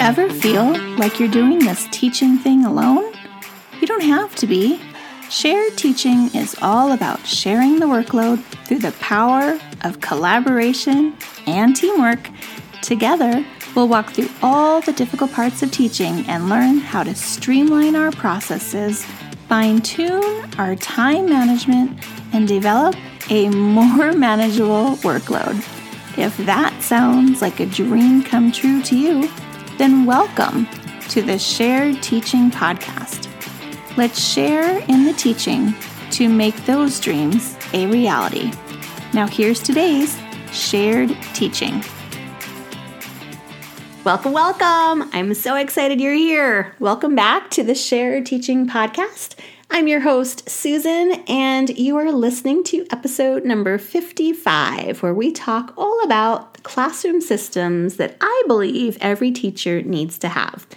Ever feel like you're doing this teaching thing alone? You don't have to be. Shared teaching is all about sharing the workload through the power of collaboration and teamwork. Together, we'll walk through all the difficult parts of teaching and learn how to streamline our processes, fine tune our time management, and develop a more manageable workload. If that sounds like a dream come true to you, then welcome to the Shared Teaching Podcast. Let's share in the teaching to make those dreams a reality. Now, here's today's Shared Teaching. Welcome, welcome. I'm so excited you're here. Welcome back to the Shared Teaching Podcast. I'm your host, Susan, and you are listening to episode number 55, where we talk all about classroom systems that I believe every teacher needs to have.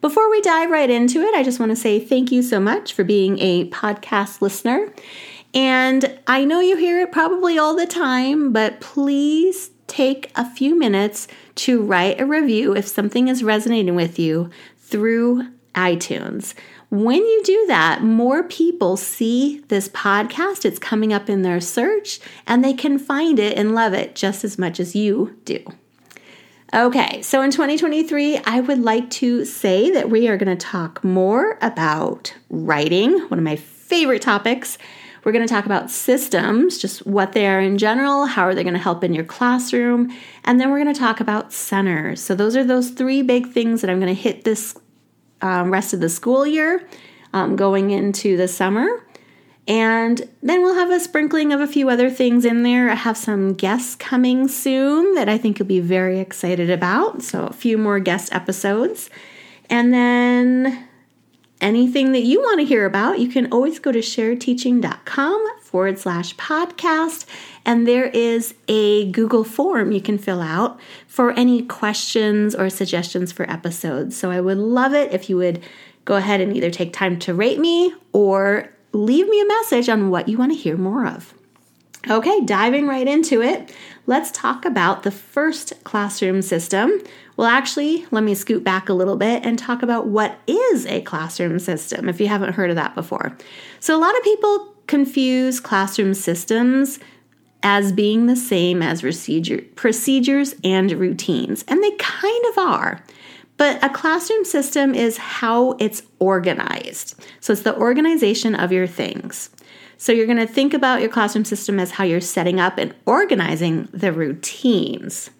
Before we dive right into it, I just want to say thank you so much for being a podcast listener. And I know you hear it probably all the time, but please take a few minutes to write a review if something is resonating with you through iTunes. When you do that, more people see this podcast. It's coming up in their search and they can find it and love it just as much as you do. Okay, so in 2023, I would like to say that we are going to talk more about writing, one of my favorite topics. We're going to talk about systems, just what they are in general, how are they going to help in your classroom, and then we're going to talk about centers. So, those are those three big things that I'm going to hit this um, rest of the school year um, going into the summer. And then we'll have a sprinkling of a few other things in there. I have some guests coming soon that I think you'll be very excited about. So, a few more guest episodes. And then anything that you want to hear about, you can always go to sharedteaching.com forward slash podcast. And there is a Google form you can fill out for any questions or suggestions for episodes. So I would love it if you would go ahead and either take time to rate me or leave me a message on what you want to hear more of. Okay, diving right into it, let's talk about the first classroom system. Well, actually, let me scoot back a little bit and talk about what is a classroom system if you haven't heard of that before. So, a lot of people confuse classroom systems as being the same as procedure, procedures and routines, and they kind of are. But a classroom system is how it's organized. So it's the organization of your things. So you're going to think about your classroom system as how you're setting up and organizing the routines.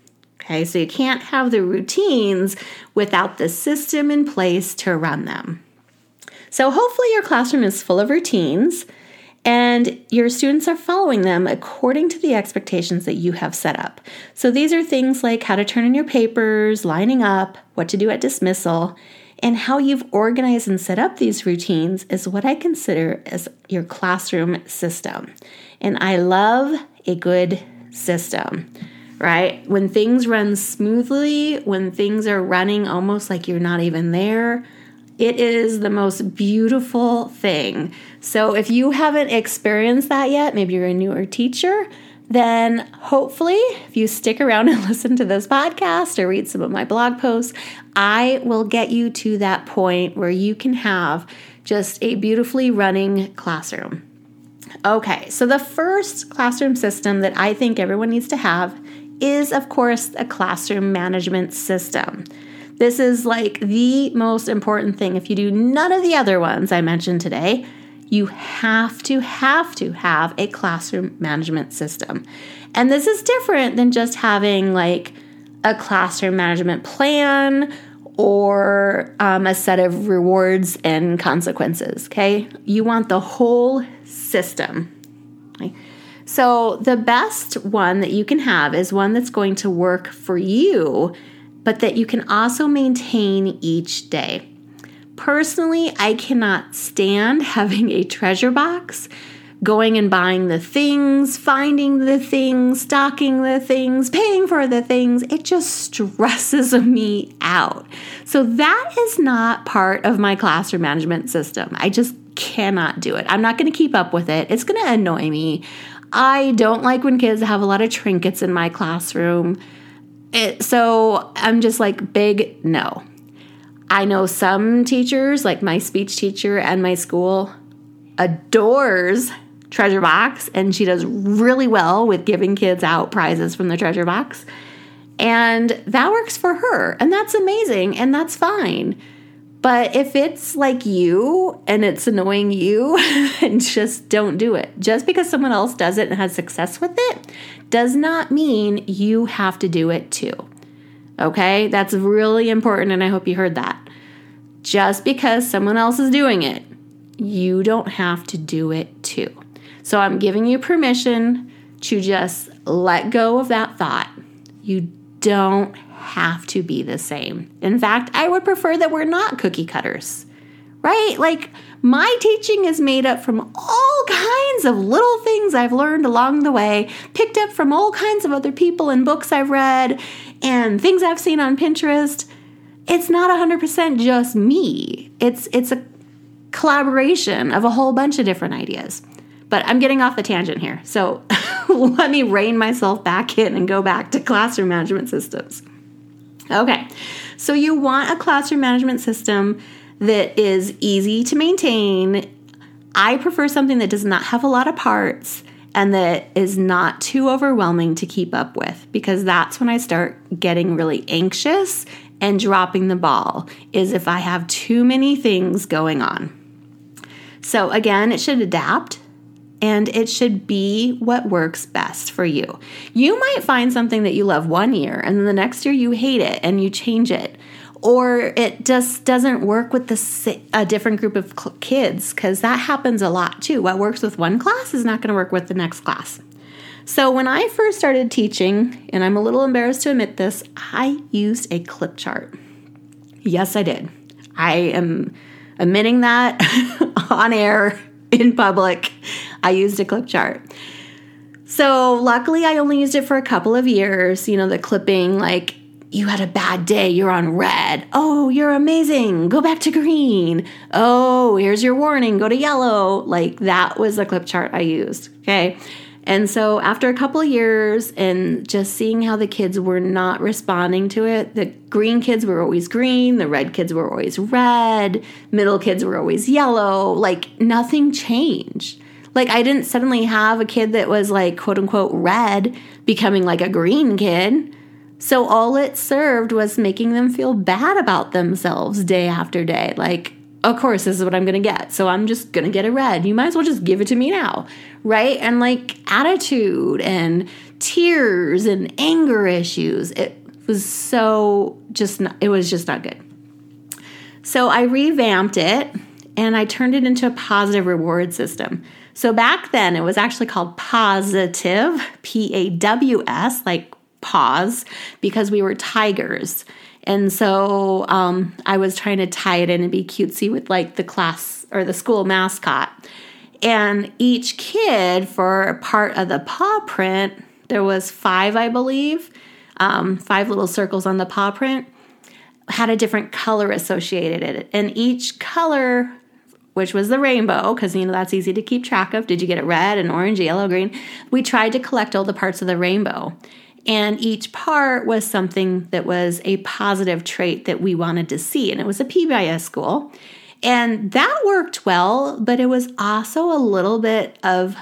Okay, so you can't have the routines without the system in place to run them. So hopefully your classroom is full of routines and your students are following them according to the expectations that you have set up. So these are things like how to turn in your papers, lining up, what to do at dismissal, and how you've organized and set up these routines is what I consider as your classroom system. And I love a good system, right? When things run smoothly, when things are running almost like you're not even there, it is the most beautiful thing. So, if you haven't experienced that yet, maybe you're a newer teacher, then hopefully, if you stick around and listen to this podcast or read some of my blog posts, I will get you to that point where you can have just a beautifully running classroom. Okay, so the first classroom system that I think everyone needs to have is, of course, a classroom management system. This is like the most important thing. If you do none of the other ones I mentioned today, you have to have to have a classroom management system. And this is different than just having like a classroom management plan or um, a set of rewards and consequences. Okay, you want the whole system. So, the best one that you can have is one that's going to work for you but that you can also maintain each day. Personally, I cannot stand having a treasure box, going and buying the things, finding the things, stocking the things, paying for the things. It just stresses me out. So, that is not part of my classroom management system. I just cannot do it. I'm not going to keep up with it. It's going to annoy me. I don't like when kids have a lot of trinkets in my classroom it, so I'm just like, big no. I know some teachers, like my speech teacher and my school, adores treasure box and she does really well with giving kids out prizes from the treasure box. And that works for her, and that's amazing, and that's fine. But if it's like you and it's annoying you, just don't do it. Just because someone else does it and has success with it does not mean you have to do it too. Okay? That's really important, and I hope you heard that. Just because someone else is doing it, you don't have to do it too. So I'm giving you permission to just let go of that thought. You don't have to be the same. In fact, I would prefer that we're not cookie cutters, right? Like, my teaching is made up from all kinds of little things I've learned along the way, picked up from all kinds of other people and books I've read, and things I've seen on Pinterest. It's not 100% just me. It's it's a collaboration of a whole bunch of different ideas. But I'm getting off the tangent here. So let me rein myself back in and go back to classroom management systems. Okay, so you want a classroom management system that is easy to maintain. I prefer something that does not have a lot of parts and that is not too overwhelming to keep up with because that's when I start getting really anxious and dropping the ball is if I have too many things going on. So again, it should adapt and it should be what works best for you. You might find something that you love one year and then the next year you hate it and you change it. Or it just doesn't work with the a different group of kids because that happens a lot too. What works with one class is not going to work with the next class. So when I first started teaching, and I'm a little embarrassed to admit this, I used a clip chart. Yes, I did. I am admitting that on air in public. I used a clip chart. So, luckily, I only used it for a couple of years. You know, the clipping, like, you had a bad day, you're on red. Oh, you're amazing. Go back to green. Oh, here's your warning. Go to yellow. Like, that was the clip chart I used. Okay. And so, after a couple years and just seeing how the kids were not responding to it, the green kids were always green, the red kids were always red, middle kids were always yellow, like nothing changed. Like, I didn't suddenly have a kid that was like quote unquote red becoming like a green kid. So, all it served was making them feel bad about themselves day after day. Like, of course, this is what I'm going to get. So I'm just going to get a red. You might as well just give it to me now. Right. And like attitude and tears and anger issues. It was so just, not, it was just not good. So I revamped it and I turned it into a positive reward system. So back then it was actually called positive, P A W S, like pause, because we were tigers. And so um, I was trying to tie it in and be cutesy with like the class or the school mascot. And each kid for part of the paw print, there was five, I believe, um, five little circles on the paw print, had a different color associated it. And each color, which was the rainbow, because you know that's easy to keep track of. Did you get it red and orange, yellow, green? We tried to collect all the parts of the rainbow. And each part was something that was a positive trait that we wanted to see. And it was a PBIS school. And that worked well, but it was also a little bit of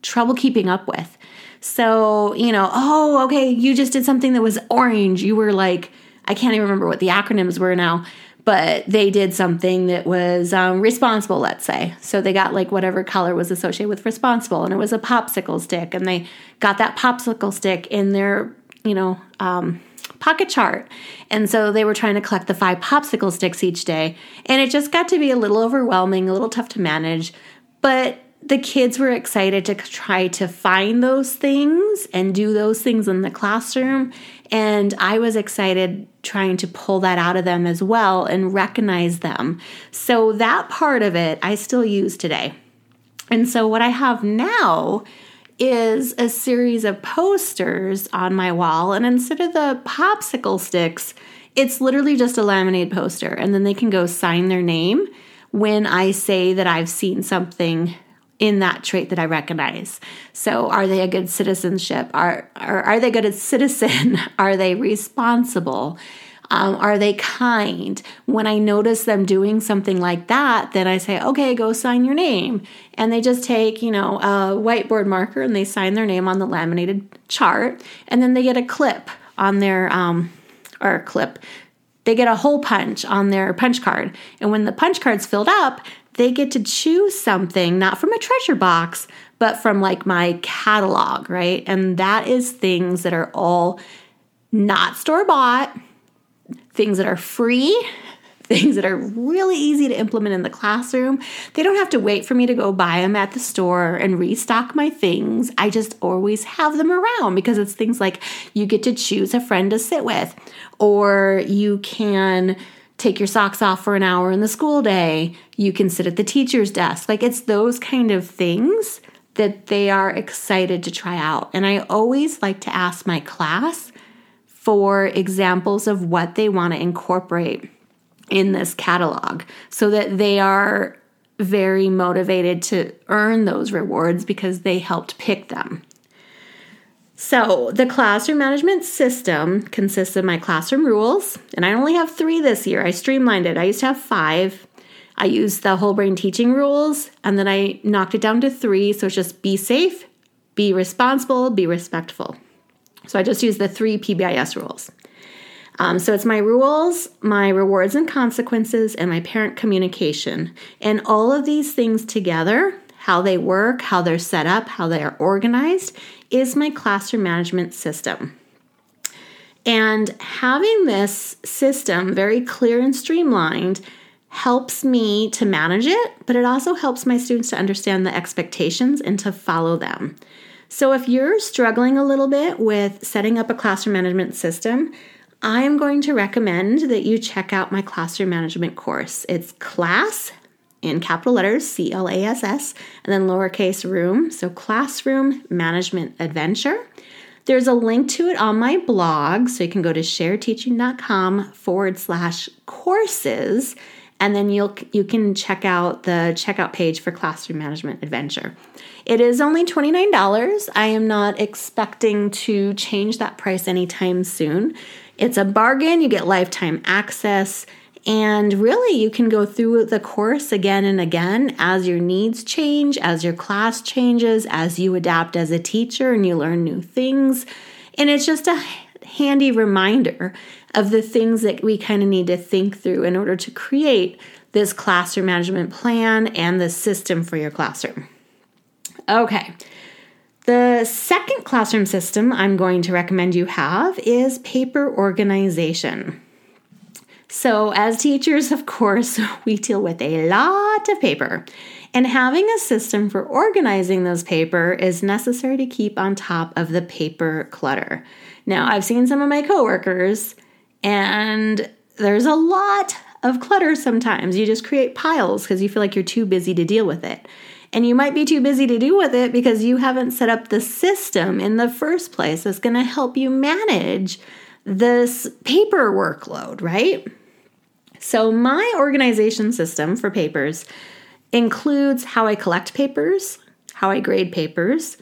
trouble keeping up with. So, you know, oh, okay, you just did something that was orange. You were like, I can't even remember what the acronyms were now, but they did something that was um, responsible, let's say. So they got like whatever color was associated with responsible, and it was a popsicle stick, and they got that popsicle stick in their, you know, um, pocket chart. And so they were trying to collect the five popsicle sticks each day, and it just got to be a little overwhelming, a little tough to manage. But the kids were excited to try to find those things and do those things in the classroom. And I was excited trying to pull that out of them as well and recognize them. So that part of it I still use today. And so what I have now is a series of posters on my wall. And instead of the popsicle sticks, it's literally just a laminated poster. And then they can go sign their name when I say that I've seen something in that trait that I recognize. So, are they a good citizenship? Are, are, are they good as citizen? are they responsible? Um, are they kind? When I notice them doing something like that, then I say, okay, go sign your name. And they just take, you know, a whiteboard marker and they sign their name on the laminated chart. And then they get a clip on their, um, or a clip, they get a hole punch on their punch card. And when the punch card's filled up, they get to choose something, not from a treasure box, but from like my catalog, right? And that is things that are all not store bought things that are free, things that are really easy to implement in the classroom. They don't have to wait for me to go buy them at the store and restock my things. I just always have them around because it's things like you get to choose a friend to sit with, or you can take your socks off for an hour in the school day. You can sit at the teacher's desk. Like it's those kind of things that they are excited to try out. And I always like to ask my class for examples of what they want to incorporate in this catalog so that they are very motivated to earn those rewards because they helped pick them. So, the classroom management system consists of my classroom rules, and I only have three this year. I streamlined it. I used to have five. I used the whole brain teaching rules, and then I knocked it down to three. So, it's just be safe, be responsible, be respectful. So I just use the three PBIS rules. Um, so it's my rules, my rewards and consequences, and my parent communication. And all of these things together, how they work, how they're set up, how they are organized, is my classroom management system. And having this system very clear and streamlined helps me to manage it, but it also helps my students to understand the expectations and to follow them. So, if you're struggling a little bit with setting up a classroom management system, I'm going to recommend that you check out my classroom management course. It's class in capital letters, C L A S S, and then lowercase room. So, Classroom Management Adventure. There's a link to it on my blog, so you can go to sharedteaching.com forward slash courses, and then you'll you can check out the checkout page for Classroom Management Adventure. It is only $29. I am not expecting to change that price anytime soon. It's a bargain, you get lifetime access, and really you can go through the course again and again as your needs change, as your class changes, as you adapt as a teacher and you learn new things. And it's just a handy reminder of the things that we kind of need to think through in order to create this classroom management plan and the system for your classroom. Okay. The second classroom system I'm going to recommend you have is paper organization. So, as teachers, of course, we deal with a lot of paper, and having a system for organizing those paper is necessary to keep on top of the paper clutter. Now, I've seen some of my coworkers, and there's a lot of clutter sometimes. You just create piles because you feel like you're too busy to deal with it. And you might be too busy to deal with it because you haven't set up the system in the first place that's going to help you manage this paper workload, right? So, my organization system for papers includes how I collect papers, how I grade papers,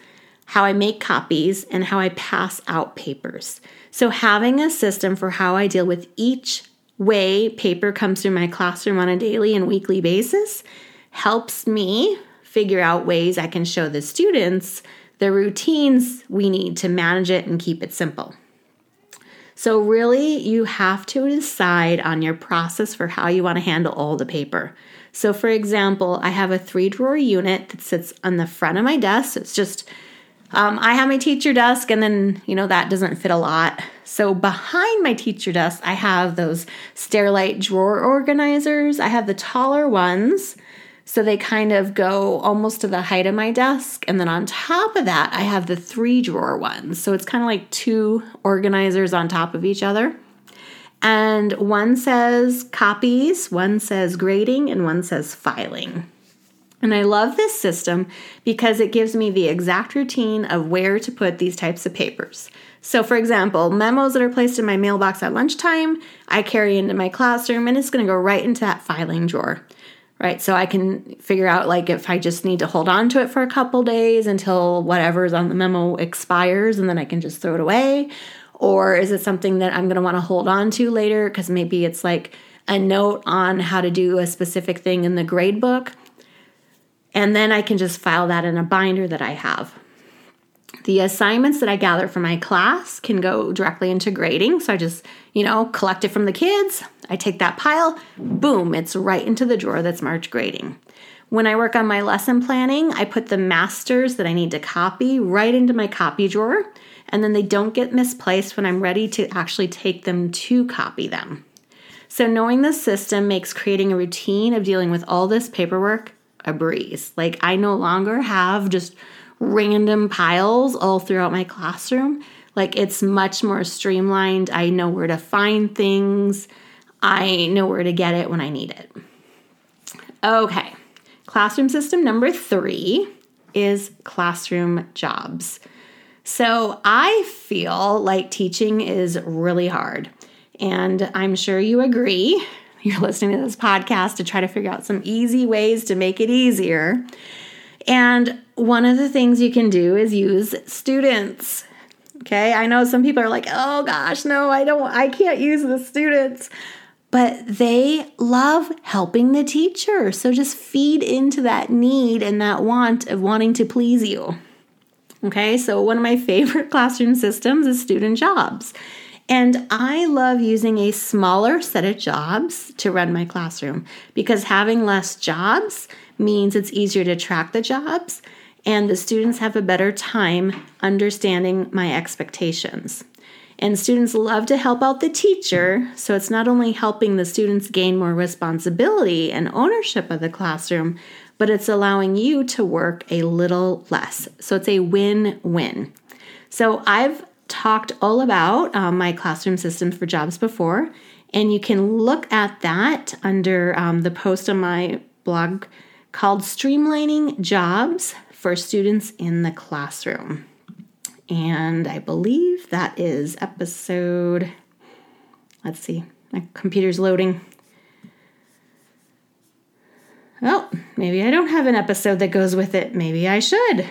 how I make copies, and how I pass out papers. So, having a system for how I deal with each way paper comes through my classroom on a daily and weekly basis helps me figure out ways I can show the students the routines we need to manage it and keep it simple. So, really, you have to decide on your process for how you want to handle all the paper. So, for example, I have a three drawer unit that sits on the front of my desk. It's just, um, I have my teacher desk, and then, you know, that doesn't fit a lot. So, behind my teacher desk, I have those Sterilite drawer organizers. I have the taller ones so they kind of go almost to the height of my desk. And then on top of that, I have the three drawer ones. So it's kind of like two organizers on top of each other. And one says copies, one says grading, and one says filing. And I love this system because it gives me the exact routine of where to put these types of papers. So, for example, memos that are placed in my mailbox at lunchtime, I carry into my classroom and it's going to go right into that filing drawer right? So I can figure out like if I just need to hold on to it for a couple days until whatever's on the memo expires and then I can just throw it away. Or is it something that I'm going to want to hold on to later because maybe it's like a note on how to do a specific thing in the grade book. And then I can just file that in a binder that I have. The assignments that I gather from my class can go directly into grading. So I just, you know, collect it from the kids. I take that pile, boom, it's right into the drawer that's marked grading. When I work on my lesson planning, I put the masters that I need to copy right into my copy drawer, and then they don't get misplaced when I'm ready to actually take them to copy them. So, knowing the system makes creating a routine of dealing with all this paperwork a breeze. Like, I no longer have just random piles all throughout my classroom. Like it's much more streamlined. I know where to find things. I know where to get it when I need it. Okay, classroom system number three is classroom jobs. So I feel like teaching is really hard. And I'm sure you agree. You're listening to this podcast to try to figure out some easy ways to make it easier. And one of the things you can do is use students. Okay, I know some people are like, oh gosh, no, I don't, I can't use the students. But they love helping the teacher. So just feed into that need and that want of wanting to please you. Okay, so one of my favorite classroom systems is student jobs. And I love using a smaller set of jobs to run my classroom because having less jobs means it's easier to track the jobs and the students have a better time understanding my expectations. And students love to help out the teacher, so it's not only helping the students gain more responsibility and ownership of the classroom, but it's allowing you to work a little less. So it's a win win. So I've talked all about um, my classroom systems for jobs before, and you can look at that under um, the post on my blog called Streamlining Jobs for Students in the Classroom. And I believe that is episode, let's see, my computer's loading. Oh, maybe I don't have an episode that goes with it. Maybe I should.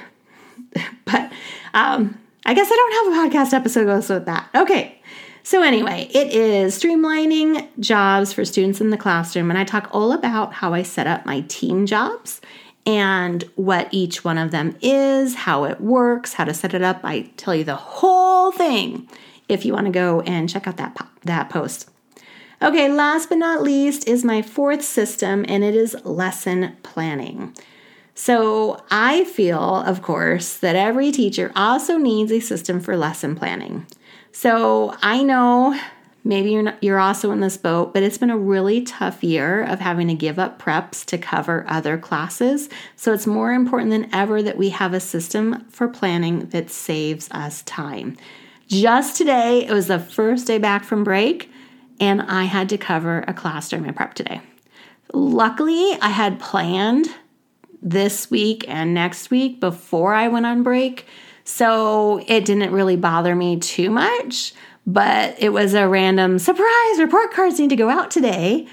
but um, I guess I don't have a podcast episode that goes with that. Okay. So, anyway, it is streamlining jobs for students in the classroom, and I talk all about how I set up my team jobs and what each one of them is, how it works, how to set it up. I tell you the whole thing if you want to go and check out that, that post. Okay, last but not least is my fourth system, and it is lesson planning. So, I feel, of course, that every teacher also needs a system for lesson planning. So I know maybe you're not, you're also in this boat, but it's been a really tough year of having to give up preps to cover other classes. So it's more important than ever that we have a system for planning that saves us time. Just today, it was the first day back from break, and I had to cover a class during my prep today. Luckily, I had planned this week and next week before I went on break. So it didn't really bother me too much, but it was a random surprise report cards need to go out today.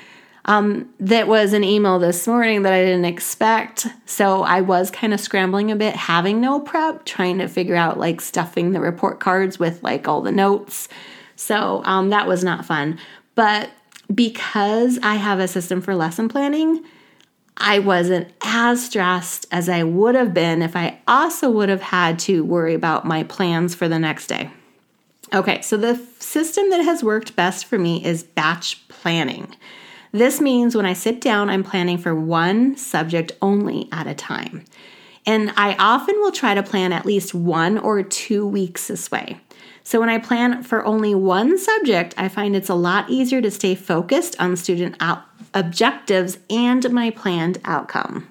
Um, that was an email this morning that I didn't expect. So I was kind of scrambling a bit, having no prep, trying to figure out like stuffing the report cards with like all the notes. So um, that was not fun. But because I have a system for lesson planning, I wasn't as stressed as I would have been if I also would have had to worry about my plans for the next day. Okay, so the system that has worked best for me is batch planning. This means when I sit down, I'm planning for one subject only at a time. And I often will try to plan at least one or two weeks this way. So when I plan for only one subject, I find it's a lot easier to stay focused on student out- objectives and my planned outcome.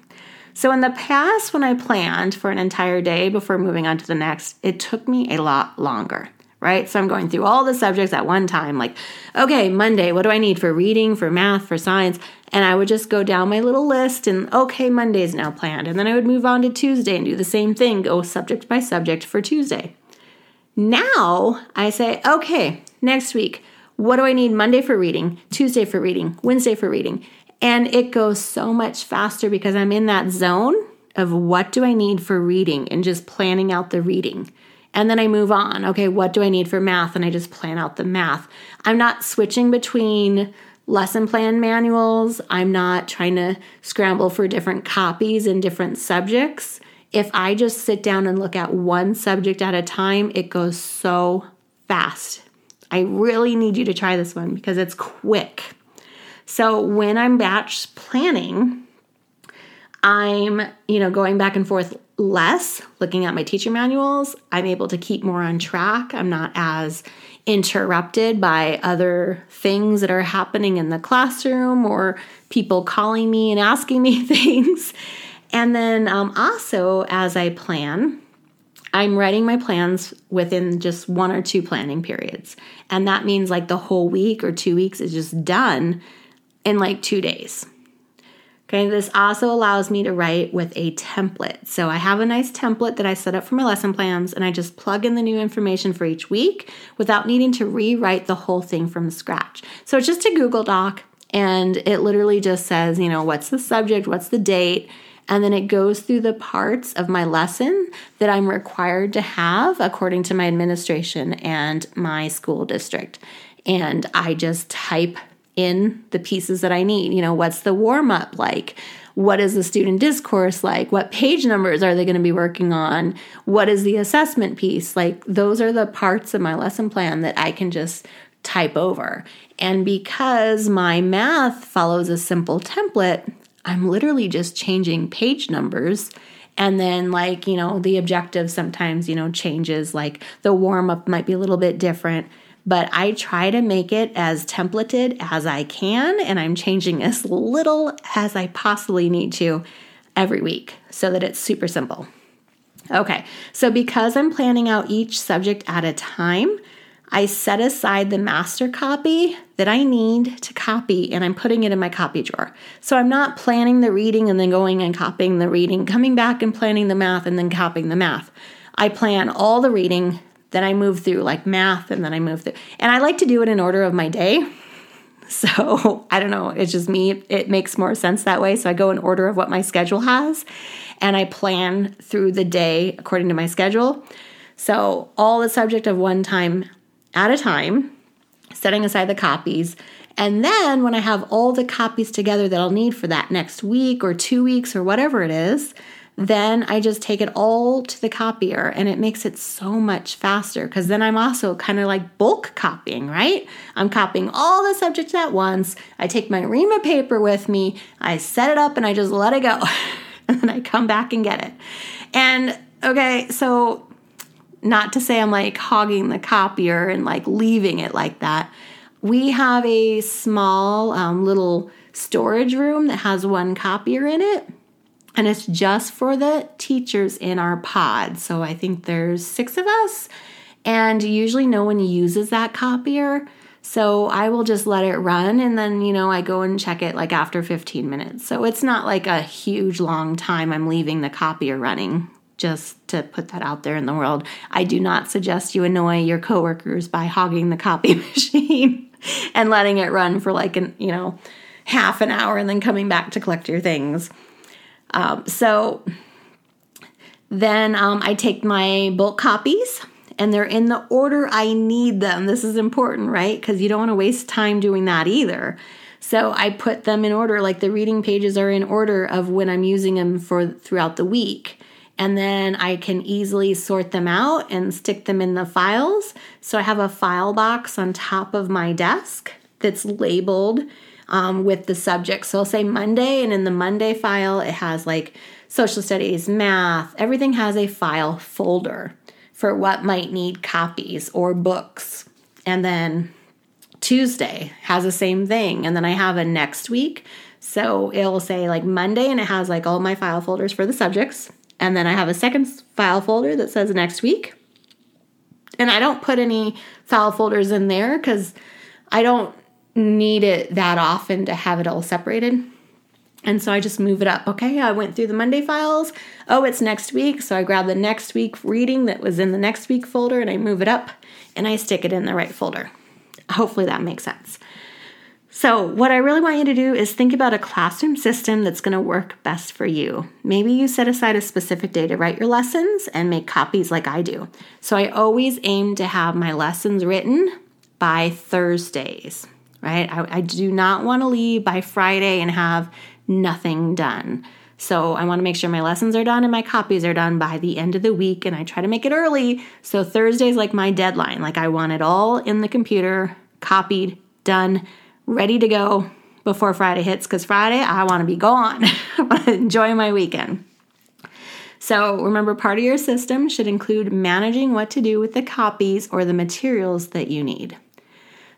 So, in the past, when I planned for an entire day before moving on to the next, it took me a lot longer, right? So, I'm going through all the subjects at one time, like, okay, Monday, what do I need for reading, for math, for science? And I would just go down my little list and, okay, Monday's now planned. And then I would move on to Tuesday and do the same thing, go subject by subject for Tuesday. Now I say, okay, next week, what do I need Monday for reading, Tuesday for reading, Wednesday for reading? And it goes so much faster because I'm in that zone of what do I need for reading and just planning out the reading. And then I move on. Okay, what do I need for math? And I just plan out the math. I'm not switching between lesson plan manuals. I'm not trying to scramble for different copies and different subjects. If I just sit down and look at one subject at a time, it goes so fast. I really need you to try this one because it's quick. So when I'm batch planning, I'm, you know, going back and forth less, looking at my teacher manuals. I'm able to keep more on track. I'm not as interrupted by other things that are happening in the classroom or people calling me and asking me things. And then um, also, as I plan, I'm writing my plans within just one or two planning periods. And that means like the whole week or two weeks is just done in like two days. Okay, this also allows me to write with a template. So I have a nice template that I set up for my lesson plans, and I just plug in the new information for each week without needing to rewrite the whole thing from scratch. So it's just a Google Doc, and it literally just says, you know, what's the subject, what's the date, and then it goes through the parts of my lesson that I'm required to have according to my administration and my school district. And I just type in the pieces that I need. You know, what's the warm up like? What is the student discourse like? What page numbers are they going to be working on? What is the assessment piece? Like, those are the parts of my lesson plan that I can just type over. And because my math follows a simple template, I'm literally just changing page numbers. And then, like, you know, the objective sometimes, you know, changes. Like, the warm up might be a little bit different but I try to make it as templated as I can, and I'm changing as little as I possibly need to every week so that it's super simple. Okay, so because I'm planning out each subject at a time, I set aside the master copy that I need to copy and I'm putting it in my copy drawer. So I'm not planning the reading and then going and copying the reading, coming back and planning the math and then copying the math. I plan all the reading then I move through like math and then I move through. And I like to do it in order of my day. So I don't know, it's just me. It makes more sense that way. So I go in order of what my schedule has and I plan through the day according to my schedule. So all the subject of one time at a time, setting aside the copies. And then when I have all the copies together that I'll need for that next week or two weeks or whatever it is, then I just take it all to the copier and it makes it so much faster because then I'm also kind of like bulk copying, right? I'm copying all the subjects at once. I take my Rima paper with me, I set it up and I just let it go. and then I come back and get it. And okay, so not to say I'm like hogging the copier and like leaving it like that. We have a small um, little storage room that has one copier in it and it's just for the teachers in our pod. So I think there's six of us, and usually no one uses that copier. So I will just let it run and then, you know, I go and check it like after 15 minutes. So it's not like a huge long time I'm leaving the copier running. Just to put that out there in the world. I do not suggest you annoy your coworkers by hogging the copy machine and letting it run for like an, you know, half an hour and then coming back to collect your things. Um, so then um, I take my bulk copies and they're in the order I need them. This is important, right? Because you don't want to waste time doing that either. So I put them in order, like the reading pages are in order of when I'm using them for throughout the week. And then I can easily sort them out and stick them in the files. So I have a file box on top of my desk that's labeled um, with the subject. So I'll say Monday, and in the Monday file, it has like social studies, math, everything has a file folder for what might need copies or books. And then Tuesday has the same thing. And then I have a next week. So it'll say like Monday, and it has like all my file folders for the subjects. And then I have a second file folder that says next week. And I don't put any file folders in there because I don't need it that often to have it all separated. And so I just move it up. Okay, I went through the Monday files. Oh, it's next week. So I grab the next week reading that was in the next week folder and I move it up and I stick it in the right folder. Hopefully that makes sense. So, what I really want you to do is think about a classroom system that's going to work best for you. Maybe you set aside a specific day to write your lessons and make copies like I do. So, I always aim to have my lessons written by Thursdays, right? I, I do not want to leave by Friday and have nothing done. So I want to make sure my lessons are done and my copies are done by the end of the week and I try to make it early. So Thursday's like my deadline. Like I want it all in the computer, copied, done, ready to go before Friday hits cuz Friday I want to be gone. I want to enjoy my weekend. So remember part of your system should include managing what to do with the copies or the materials that you need.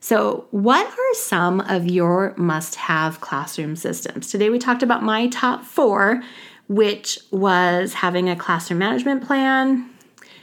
So, what are some of your must have classroom systems? Today we talked about my top four, which was having a classroom management plan,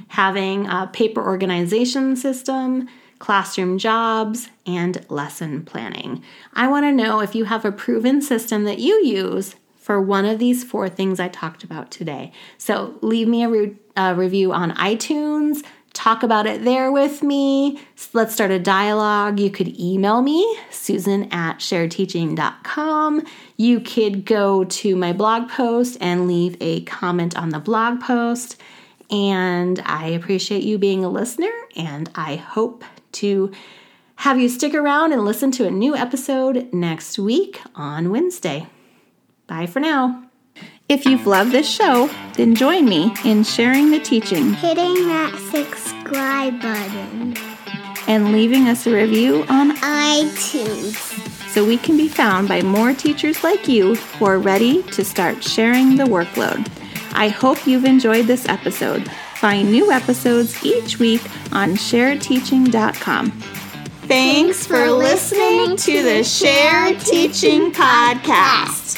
having a paper organization system, classroom jobs, and lesson planning. I want to know if you have a proven system that you use for one of these four things I talked about today. So leave me a, re- a review on iTunes, talk about it there with me. Let's start a dialogue. You could email me, susan at sharedteaching.com. You could go to my blog post and leave a comment on the blog post. And I appreciate you being a listener, and I hope to have you stick around and listen to a new episode next week on Wednesday. Bye for now. If you've loved this show, then join me in sharing the teaching, hitting that subscribe button, and leaving us a review on iTunes so we can be found by more teachers like you who are ready to start sharing the workload. I hope you've enjoyed this episode. Find new episodes each week on sharedteaching.com. Thanks for listening to the Shared Teaching Podcast.